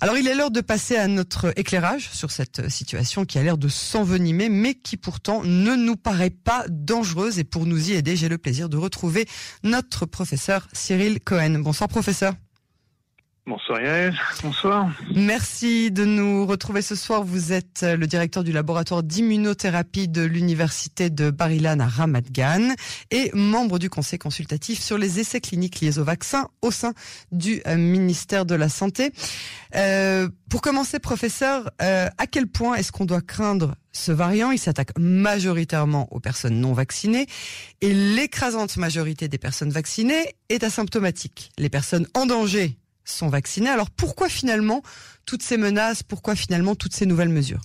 Alors il est l'heure de passer à notre éclairage sur cette situation qui a l'air de s'envenimer, mais qui pourtant ne nous paraît pas dangereuse. Et pour nous y aider, j'ai le plaisir de retrouver notre professeur Cyril Cohen. Bonsoir professeur. Bonsoir Yael, bonsoir. Merci de nous retrouver ce soir. Vous êtes le directeur du laboratoire d'immunothérapie de l'université de Barilan à Ramat Gan et membre du conseil consultatif sur les essais cliniques liés au vaccin au sein du euh, ministère de la Santé. Euh, pour commencer, professeur, euh, à quel point est-ce qu'on doit craindre ce variant? Il s'attaque majoritairement aux personnes non vaccinées et l'écrasante majorité des personnes vaccinées est asymptomatique. Les personnes en danger sont vaccinés. Alors pourquoi finalement toutes ces menaces? Pourquoi finalement toutes ces nouvelles mesures?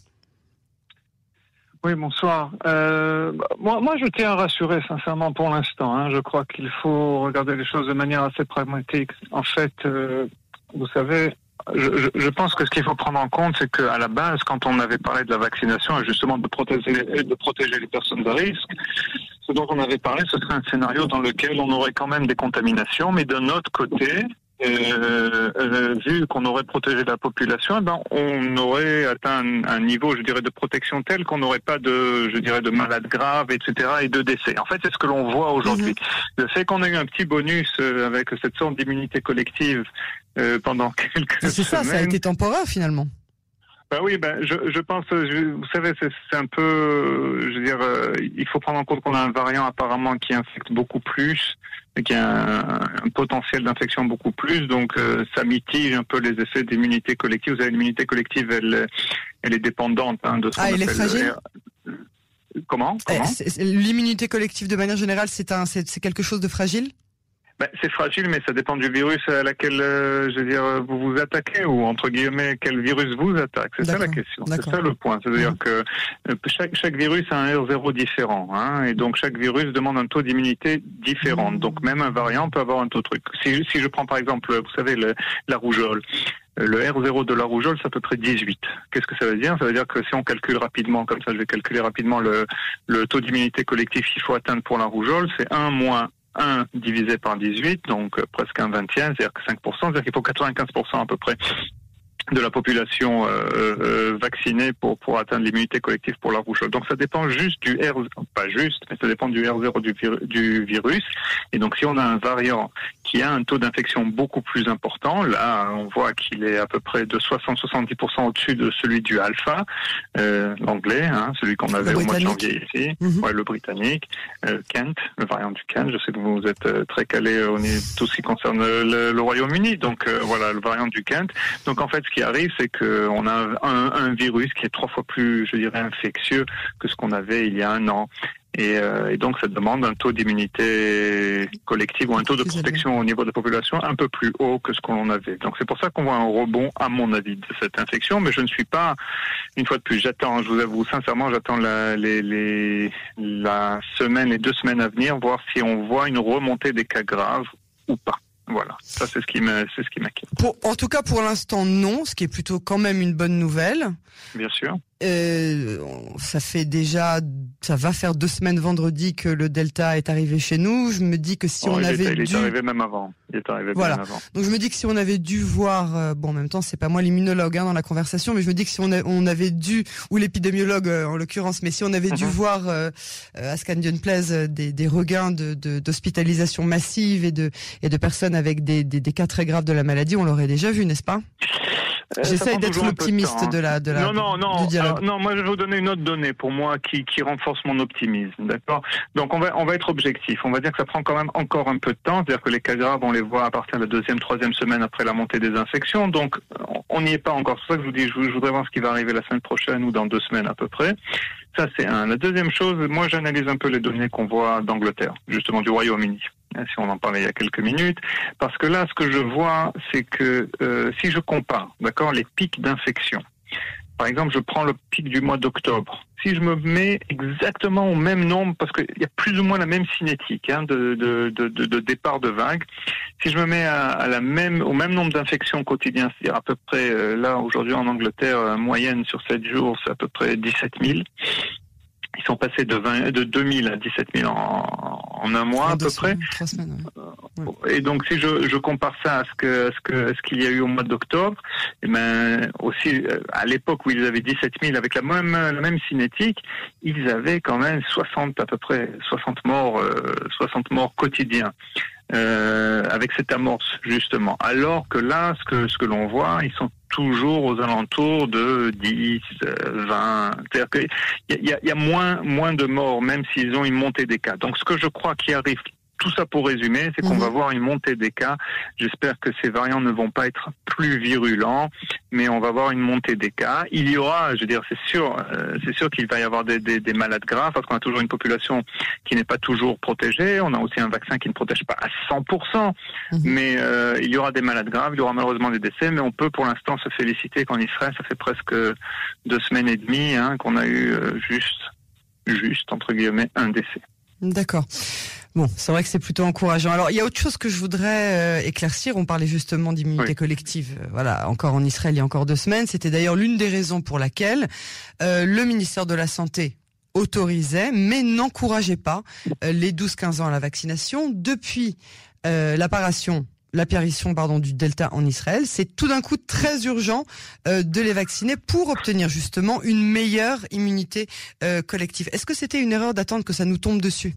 Oui, bonsoir. Euh, moi, je tiens à rassurer sincèrement pour l'instant. Hein. Je crois qu'il faut regarder les choses de manière assez pragmatique. En fait, euh, vous savez, je, pense que ce qu'il faut prendre en compte, c'est qu'à la base, quand on avait parlé de la vaccination et justement de protéger, de protéger les personnes de risque, ce dont on avait parlé, ce serait un scénario dans lequel on aurait quand même des contaminations, mais d'un autre côté, euh, euh, vu qu'on aurait protégé la population, eh ben, on aurait atteint un, niveau, je dirais, de protection tel qu'on n'aurait pas de, je dirais, de malades graves, etc., et de décès. En fait, c'est ce que l'on voit aujourd'hui. Mhm. Le fait qu'on ait eu un petit bonus euh, avec cette sorte d'immunité collective euh, pendant quelques semaines. C'est ça, ça a été temporaire finalement. Ben oui, ben je, je pense, vous savez, c'est un peu, je veux dire, il faut prendre en compte qu'on a un variant apparemment qui infecte beaucoup plus, qui a un, potentiel d'infection beaucoup plus, donc euh, ça mitige un peu les effets d'immunité collective. Vous avez l'immunité collective, elle, elle est dépendante hein, de ce ah, elle est fragile? Comment, eh, Comment? L'immunité collective, de manière générale, c'est un, c'est quelque chose de fragile? Ben, c'est fragile, mais ça dépend du virus à laquelle, euh, je veux dire, vous vous attaquez ou entre guillemets quel virus vous attaque. C'est ça la question. C'est ça le point. C'est-à-dire que euh, chaque, chaque virus a un R0 différent, hein, et donc chaque virus demande un taux d'immunité différent. Mhm. Donc même un variant peut avoir un taux truc. Si, si je prends par exemple, vous savez, le, la rougeole. Le R0 de la rougeole, c'est à peu près 18. Qu'est-ce que ça veut dire? Ça veut dire que si on calcule rapidement, comme ça je vais calculer rapidement le, le taux d'immunité collectif qu'il faut atteindre pour la rougeole, c'est 1 moins 1 divisé par 18, donc euh, presque un vingtième, c'est-à-dire que 5%, c'est-à-dire qu'il faut 95% à peu près de la population euh, euh, vaccinée pour pour atteindre l'immunité collective pour la rougeole. Donc ça dépend juste du R, pas juste, mais ça dépend du R0 du, du virus. Et donc si on a un variant qui a un taux d'infection beaucoup plus important, là on voit qu'il est à peu près de 60-70% au-dessus de celui du alpha, euh, l'anglais, hein, celui qu'on avait au mois de janvier ici, mhm. ouais, le britannique, euh, Kent, le variant du Kent. Je sais que vous êtes très calé au niveau tout ce qui concerne le, le Royaume-Uni, donc euh, voilà le variant du Kent. Donc en fait ce qui arrive, c'est qu'on a un, un, virus qui est trois fois plus, je dirais, infectieux que ce qu'on avait il y a un an. Et, euh, et, donc, ça demande un taux d'immunité collective ou un taux de protection au niveau de la population un peu plus haut que ce qu'on avait. Donc, c'est pour ça qu'on voit un rebond, à mon avis, de cette infection. Mais je ne suis pas, une fois de plus, j'attends, je vous avoue sincèrement, j'attends la, les, les, la semaine, les deux semaines à venir, voir si on voit une remontée des cas graves ou pas. Voilà, ça c'est ce qui c'est ce qui m'inquiète. en tout cas, pour l'instant, non, ce qui est plutôt quand même une bonne nouvelle. Bien sûr. Euh, ça fait déjà, ça va faire deux semaines vendredi que le Delta est arrivé chez nous. Je me dis que si oh, on avait dû... il est arrivé même avant. Il est arrivé voilà. même avant. Donc je me dis que si on avait dû voir, euh, bon en même temps c'est pas moi l'immunologue hein, dans la conversation, mais je me dis que si on, on avait dû ou l'épidémiologue euh, en l'occurrence, mais si on avait dû mhm. voir euh, à Scandion Place des, des regains de d'hospitalisation massive et de et de personnes avec des, des, des cas très graves de la maladie, on l'aurait déjà vu, n'est-ce pas? Euh, J'essaye d'être l'optimiste de, la de la non non non non moi je vais vous donner une autre donnée pour moi qui qui renforce mon optimisme d'accord? Donc on va on va être objectif. On va dire que ça prend quand même encore un peu de temps c'est-à-dire que les cas graves on les voit à partir de la deuxième troisième semaine après la montée des infections. Donc on n'y est pas encore. C'est pour ça que je vous dis je, je voudrais voir ce qui va arriver la semaine prochaine ou dans deux semaines à peu près. Ça c'est un. La deuxième chose moi j'analyse un peu les données qu'on voit d'Angleterre justement du Royaume-Uni. Hein, si on en parlait il y a quelques minutes, parce que là, ce que je vois, c'est que euh, si je compare, d'accord, les pics d'infection. Par exemple, je prends le pic du mois d'octobre. Si je me mets exactement au même nombre, parce qu'il y a plus ou moins la même cinétique hein, de, de, départ de vague, si je me mets à, la même, au même nombre d'infections quotidiennes, c'est-à-dire à peu près, euh, là aujourd'hui en Angleterre, moyenne sur 7 jours, c'est à peu près 17 000 ils sont passés de, 20, de 2000 à 17 000 en, en un mois à peu près. Et donc si je, je, compare ça à ce que ce que ce qu'il y a eu au mois d'octobre, et eh ben aussi euh, à l'époque où ils avaient 17 000 avec la même la même cinétique, ils avaient quand même 60 à peu près 60 morts euh, 60 morts quotidiens. Euh, avec cette amorce justement. Alors que là, ce que ce que l'on voit, ils sont toujours aux alentours de 10, 20. C'est-à-dire qu'il y a, y a moins moins de morts, même s'ils ont une montée des cas. Donc, ce que je crois qui arrive tout ça pour résumer, c'est qu'on va mhm. voir une montée des cas. J'espère que ces variants ne vont pas être plus virulents, mais on va voir une montée des cas. Il y aura, je veux dire, c'est sûr, euh, c'est sûr qu'il va y avoir des, des, des malades graves parce qu'on a toujours une population qui n'est pas toujours protégée. On a aussi un vaccin qui ne protège pas à 100%, mhm. mais euh, il y aura des malades graves, il y aura malheureusement des décès, mais on peut pour l'instant se féliciter qu'en Israël, ça fait presque deux semaines et demie hein, qu'on a eu euh, juste, juste entre guillemets, un décès. D'accord. Bon, c'est vrai que c'est plutôt encourageant. Alors, il y a autre chose que je voudrais euh, éclaircir. On parlait justement d'immunité collective. Euh, voilà, encore en Israël il y a encore deux semaines. C'était d'ailleurs l'une des raisons pour laquelle euh, le ministère de la Santé autorisait, mais n'encourageait pas les 12-15 ans à la vaccination. Depuis l'apparition l'apparition pardon du Delta en Israël, c'est tout d'un coup très urgent de les vacciner pour obtenir justement une meilleure immunité collective. Est-ce que c'était une erreur d'attendre que ça nous tombe dessus?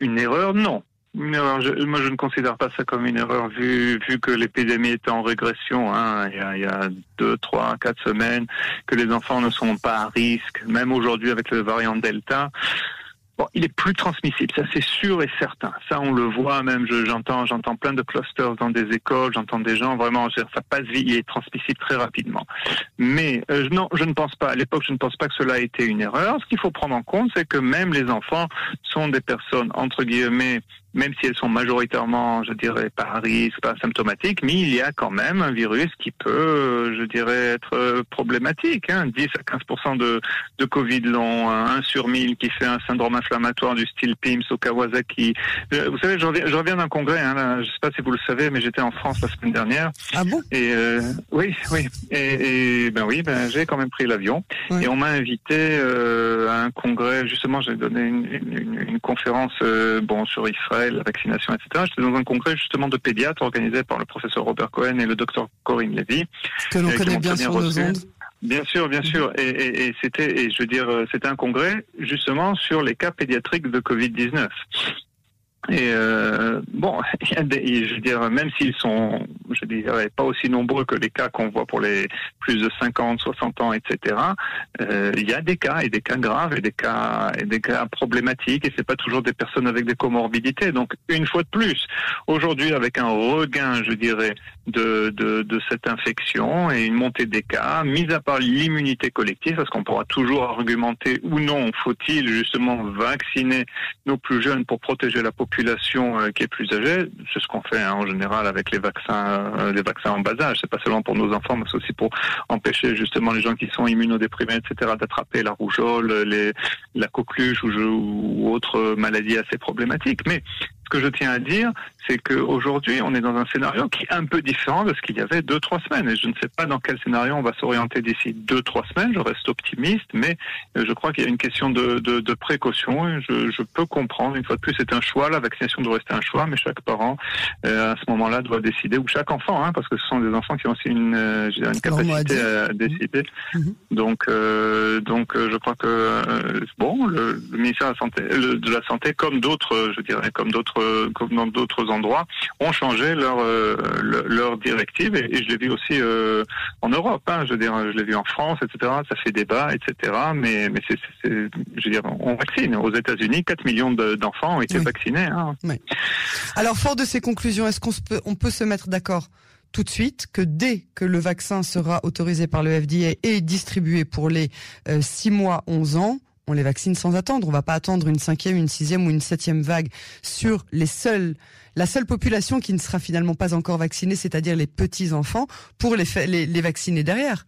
Une erreur, non. Une erreur, moi, je ne considère pas ça comme une erreur, vu, vu que l'épidémie est en régression. Hein, il, y a, il y a deux, trois, quatre semaines, que les enfants ne sont pas à risque, même aujourd'hui avec le variant Delta. Bon, il est plus transmissible, ça c'est sûr et certain. Ça on le voit même. J'entends, j'entends plein de clusters dans des écoles. J'entends des gens vraiment, ça passe vite, il est transmissible très rapidement. Mais euh, non, je ne pense pas. À l'époque, je ne pense pas que cela a été une erreur. Ce qu'il faut prendre en compte, c'est que même les enfants sont des personnes entre guillemets même si elles sont majoritairement, je dirais, pas risque, pas symptomatiques, mais il y a quand même un virus qui peut, je dirais, être euh, problématique. Hein. 10 à 15 de, de Covid long, 1 sur 1000 qui fait un syndrome inflammatoire du style PIMS au Kawasaki. Euh, vous savez, je reviens, d'un congrès, hein, là, je sais pas si vous le savez, mais j'étais en France la semaine dernière. Ah bon? Et euh, oui, oui. Et, et, ben oui, ben j'ai quand même pris l'avion. Et on m'a invité euh, à un congrès, justement, j'ai donné une, une, une conférence euh, bon sur Israël la vaccination, etc. J'étais dans un congrès justement de pédiatres organisé par le professeur Robert Cohen et le docteur Corinne Levy. Que l'on connaît bien sur nos ondes. Bien sûr, bien sûr. Et, et, et c'était, et je veux dire, c'était un congrès justement sur les cas pédiatriques de Covid-19. Et euh, bon, y a des, je veux dire, même s'ils sont, je dirais, pas aussi nombreux que les cas qu'on voit pour les plus de 50, 60 ans, etc. Euh, il y a des cas et des cas graves et des cas et des cas problématiques et c'est pas toujours des personnes avec des comorbidités. Donc une fois de plus, aujourd'hui avec un regain, je dirais, de, de, de cette infection et une montée des cas, mis à part l'immunité collective, parce qu'on pourra toujours argumenter ou non, faut-il justement vacciner nos plus jeunes pour protéger la population euh, qui est plus âgée, c'est ce qu'on fait hein, en général avec les vaccins, euh, les vaccins en bas âge. C'est pas seulement pour nos enfants, mais c'est aussi pour empêcher justement les gens qui sont immunodéprimés, etc., d'attraper la rougeole, les, la coqueluche ou, ou autres maladies assez problématiques. Mais ce que je tiens à dire, c'est qu'aujourd'hui, on est dans un scénario qui est un peu différent de ce qu'il y avait deux, trois semaines. Et je ne sais pas dans quel scénario on va s'orienter d'ici deux, trois semaines. Je reste optimiste, mais je crois qu'il y a une question de, de, de précaution. Je, je, peux comprendre, une fois de plus, c'est un choix. La vaccination doit rester un choix, mais chaque parent, euh, à ce moment-là, doit décider, ou chaque enfant, hein, parce que ce sont des enfants qui ont aussi une, euh, une capacité à décider. Mhm. Donc, euh, donc, je crois que bon, le, le ministère de la santé, de la santé, comme d'autres, je dirais, comme d'autres euh, comme dans d'autres endroits, ont changé leur euh, leur directive et, je l'ai vu aussi euh, en Europe. Hein, je veux dire, je l'ai vu en France, etc. Ça fait débat, etc. Mais mais c'est, je veux dire, on vaccine. Aux États-Unis, 4 millions d'enfants ont été vaccinés. Hein. Alors, fort de ces conclusions, est-ce qu'on peut on peut se mettre d'accord? tout de suite que dès que le vaccin sera autorisé par le FDA et distribué pour les 6 mois 11 ans, on les vaccine sans attendre. On va pas attendre une cinquième, une sixième ou une septième vague sur les seuls, la seule population qui ne sera finalement pas encore vaccinée, c'est-à-dire les petits enfants, pour les, les, les vacciner derrière.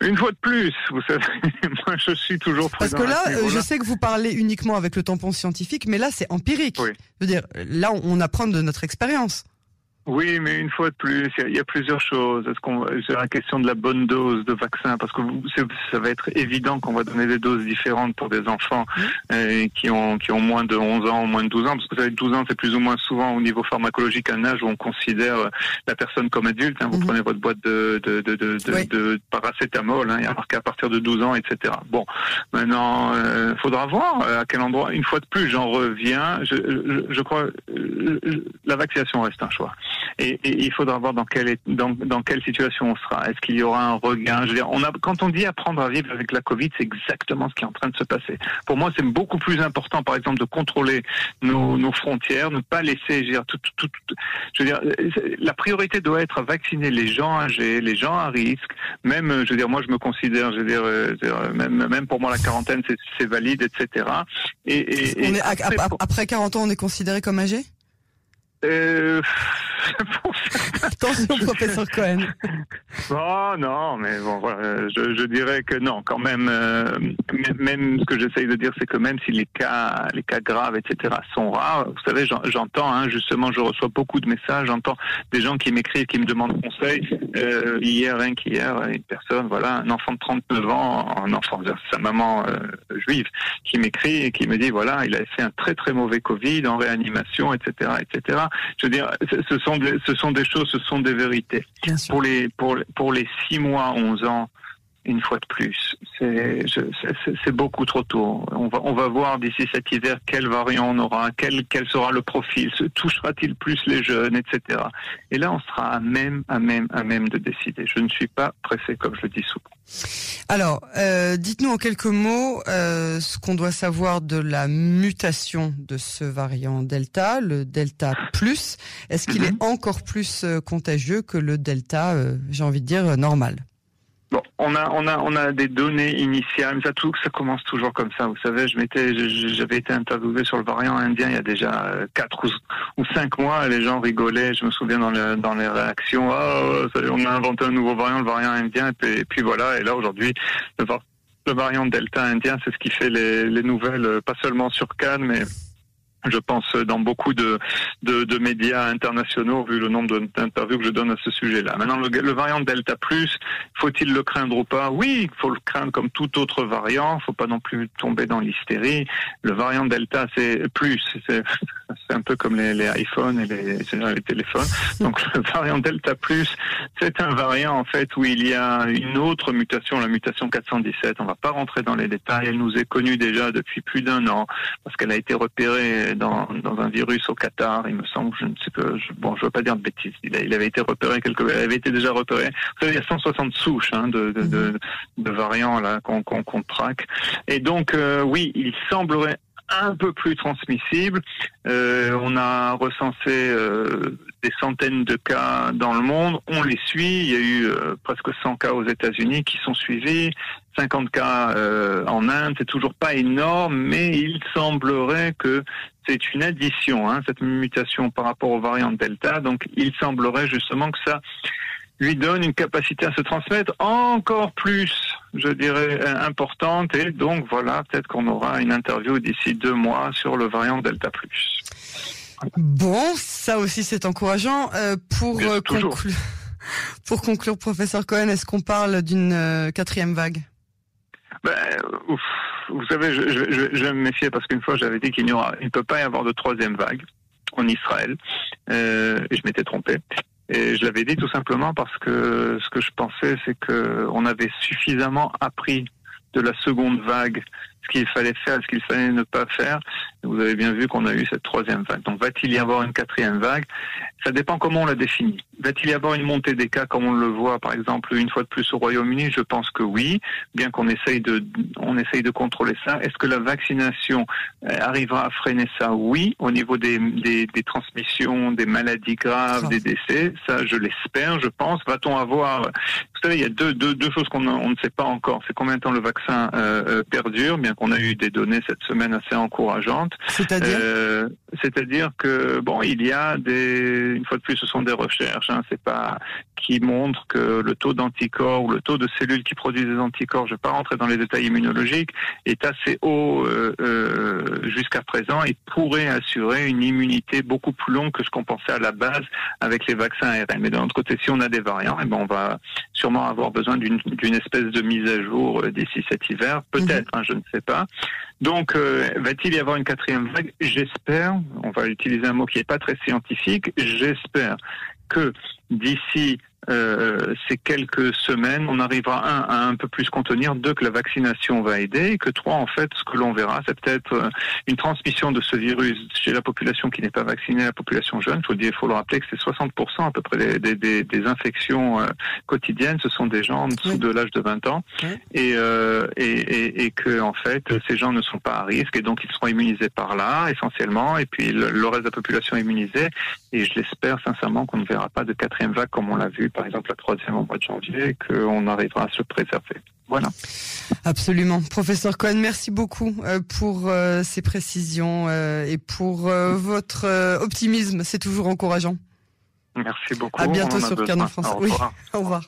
Une fois de plus, vous savez, moi je suis toujours Parce que là, je sais que vous parlez uniquement avec le tampon scientifique, mais là c'est empirique. Je veux dire, là on apprend de notre expérience. Oui, mais une fois de plus, il y a plusieurs choses. Est-ce qu'on, c'est la question de la bonne dose de vaccin, parce que ça va être évident qu'on va donner des doses différentes pour des enfants euh, qui ont qui ont moins de 11 ans ou moins de 12 ans, parce que vous savez, 12 ans, c'est plus ou moins souvent au niveau pharmacologique un âge où on considère euh, la personne comme adulte. Hein. Vous mhm. prenez votre boîte de de de de, de, paracétamol, hein, il y a marqué à partir de 12 ans, etc. Bon, maintenant, il euh, faudra voir à quel endroit. Une fois de plus, j'en reviens. Je, je, je crois la vaccination reste un choix. Et, il faudra voir dans quelle, dans, dans quelle situation on sera. Est-ce qu'il y aura un regain? Je veux dire, on a, Quand on dit apprendre à vivre avec la Covid, c'est exactement ce qui est en train de se passer. Pour moi, c'est beaucoup plus important, par exemple, de contrôler nos, nos frontières, ne pas laisser, je veux dire, tout, tout, tout, je veux dire, la priorité doit être à vacciner les gens âgés, les gens à risque. Même, je veux dire, moi, je me considère, je veux dire, euh, même, même pour moi, la quarantaine, c'est valide, etc. Et, et, et après, après 40 ans, on est considéré comme âgé? Euh... Attention, professeur Cohen. Oh non, mais bon, voilà, je, je dirais que non, quand même. Euh, même ce que j'essaye de dire, c'est que même si les cas, les cas graves, etc., sont rares, vous savez, j'entends, hein, justement, je reçois beaucoup de messages, j'entends des gens qui m'écrivent, qui me demandent conseil. Euh, hier, rien qu'hier, une personne, voilà, un enfant de 39 ans, un enfant, sa maman euh, juive, qui m'écrit et qui me dit, voilà, il a fait un très très mauvais Covid en réanimation, etc., etc. Je veux dire, ce sont des, ce sont des choses, ce sont des vérités. Pour les, pour, pour les 6 mois, 11 ans, une fois de plus. C'est beaucoup trop tôt. On va, on va voir d'ici cet hiver quel variant on aura, quel, quel sera le profil, se touchera-t-il plus les jeunes, etc. Et là, on sera à même, à même, à même de décider. Je ne suis pas pressé, comme je le dis souvent. Alors, euh, dites-nous en quelques mots euh, ce qu'on doit savoir de la mutation de ce variant Delta, le Delta plus. Est-ce qu'il est mhm. encore plus euh, contagieux que le Delta, j'ai envie de dire, normal? On a, on a, on a des données initiales. Ça, tout, ça commence toujours comme ça. Vous savez, je m'étais, j'avais été interviewé sur le variant indien il y a déjà euh, quatre ou, cinq mois. Les gens rigolaient. Je me souviens dans, dans les réactions. Oh, on a inventé un nouveau variant, le variant indien. Et puis, voilà. Et là, aujourd'hui, le, variant Delta indien, c'est ce qui fait les, les nouvelles, euh, pas seulement sur Cannes, mais je pense, dans beaucoup de, de, médias internationaux, vu le nombre d'interviews que je donne à ce sujet-là. Maintenant, le, variant Delta Plus, faut-il le craindre ou pas? Oui, il faut le craindre comme tout autre variant. Faut pas non plus tomber dans l'hystérie. Le variant Delta, c'est plus. C'est un peu comme les, les iPhones et les, téléphones. Donc, le variant Delta Plus, c'est un variant, en fait, où il y a une autre mutation, la mutation 417. On va pas rentrer dans les détails. Elle nous est connue déjà depuis plus d'un an, parce qu'elle a été repérée dans, dans, un virus au Qatar, il me semble, je ne sais pas, je, bon, je veux pas dire de bêtises, il, il, avait été repéré quelque, il avait été déjà repéré. Vous savez, il y a 160 souches hein, de, de, de, mhm. de, variants là qu'on qu'on traque. Et donc, euh, oui, il semblerait un peu plus transmissible. Euh, on a recensé euh, des centaines de cas dans le monde. On les suit. Il y a eu euh, presque 100 cas aux États-Unis qui sont suivis, 50 cas euh, en Inde. C'est toujours pas énorme, mais il semblerait que c'est une addition, hein, cette mutation par rapport aux variants Delta. Donc, il semblerait justement que ça lui donne une capacité à se transmettre encore plus, je dirais, importante. Et donc, voilà, peut-être qu'on aura une interview d'ici deux mois sur le variant Delta+. Bon, ça aussi c'est encourageant. Euh, pour, euh, conclure, pour conclure, professeur Cohen, est-ce qu'on parle d'une euh, quatrième vague? Ben, Vous savez, je, je, je, vais me méfier parce qu'une fois j'avais dit qu'il n'y aura, il ne peut pas y avoir de troisième vague en Israël, et je m'étais trompé. Et je l'avais dit tout simplement parce que ce que je pensais, c'est que on avait suffisamment appris de la seconde vague ce qu'il fallait faire, ce qu'il fallait ne pas faire. Vous avez bien vu qu'on a eu cette troisième vague. Donc va-t-il y avoir une quatrième vague? Ça dépend comment on la définit. Va-t-il y avoir une montée des cas comme on le voit par exemple une fois de plus au Royaume-Uni? Je pense que oui, bien qu'on essaye de on essaye de contrôler ça. Est-ce que la vaccination euh, arrivera à freiner ça? Oui, au niveau des, des, transmissions, des maladies graves, des décès, ça je l'espère, je pense. Va-t-on avoir Vous savez, il y a deux, deux, deux choses qu'on ne sait pas encore. C'est combien de temps le vaccin euh, euh, perdure, on a eu des données cette semaine assez encourageantes. C'est-à-dire euh, C'est-à-dire que bon, il y a des, une fois de plus, ce sont des recherches. Hein, c'est pas qui montrent que le taux d'anticorps ou le taux de cellules qui produisent des anticorps, je ne vais pas rentrer dans les détails immunologiques, est assez haut euh, euh, jusqu'à présent et pourrait assurer une immunité beaucoup plus longue que ce qu'on pensait à la base avec les vaccins ARN. Mais d'un autre côté, si on a des variants, eh ben on va sûrement avoir besoin d'une espèce de mise à jour euh, d'ici cet hiver, peut-être, mhm. hein, je ne sais Donc, euh, va-t-il y avoir une quatrième vague? J'espère, on va utiliser un mot qui n'est pas très scientifique, j'espère que d'ici euh, ces quelques semaines, on arrivera un à un peu plus contenir, deux que la vaccination va aider, et que trois en fait, ce que l'on verra, c'est peut-être euh, une transmission de ce virus chez la population qui n'est pas vaccinée, la population jeune. Il faut, dire, faut le rappeler que c'est 60% à peu près des, des, des infections euh, quotidiennes, ce sont des gens en dessous de l'âge de 20 ans, et, et, et, et, que en fait, ces gens ne sont pas à risque, et donc ils seront immunisés par là essentiellement, et puis le, le reste de la population immunisée. Et je l'espère sincèrement qu'on ne verra pas de quatrième vague comme on l'a vu par exemple la troisième au mois de janvier, qu'on arrivera à se préserver. Voilà. Absolument. Professeur Cohen, merci beaucoup euh, pour euh, ces précisions euh, et pour votre optimisme. C'est toujours encourageant. Merci beaucoup. À bientôt sur Carnet Français. Au revoir.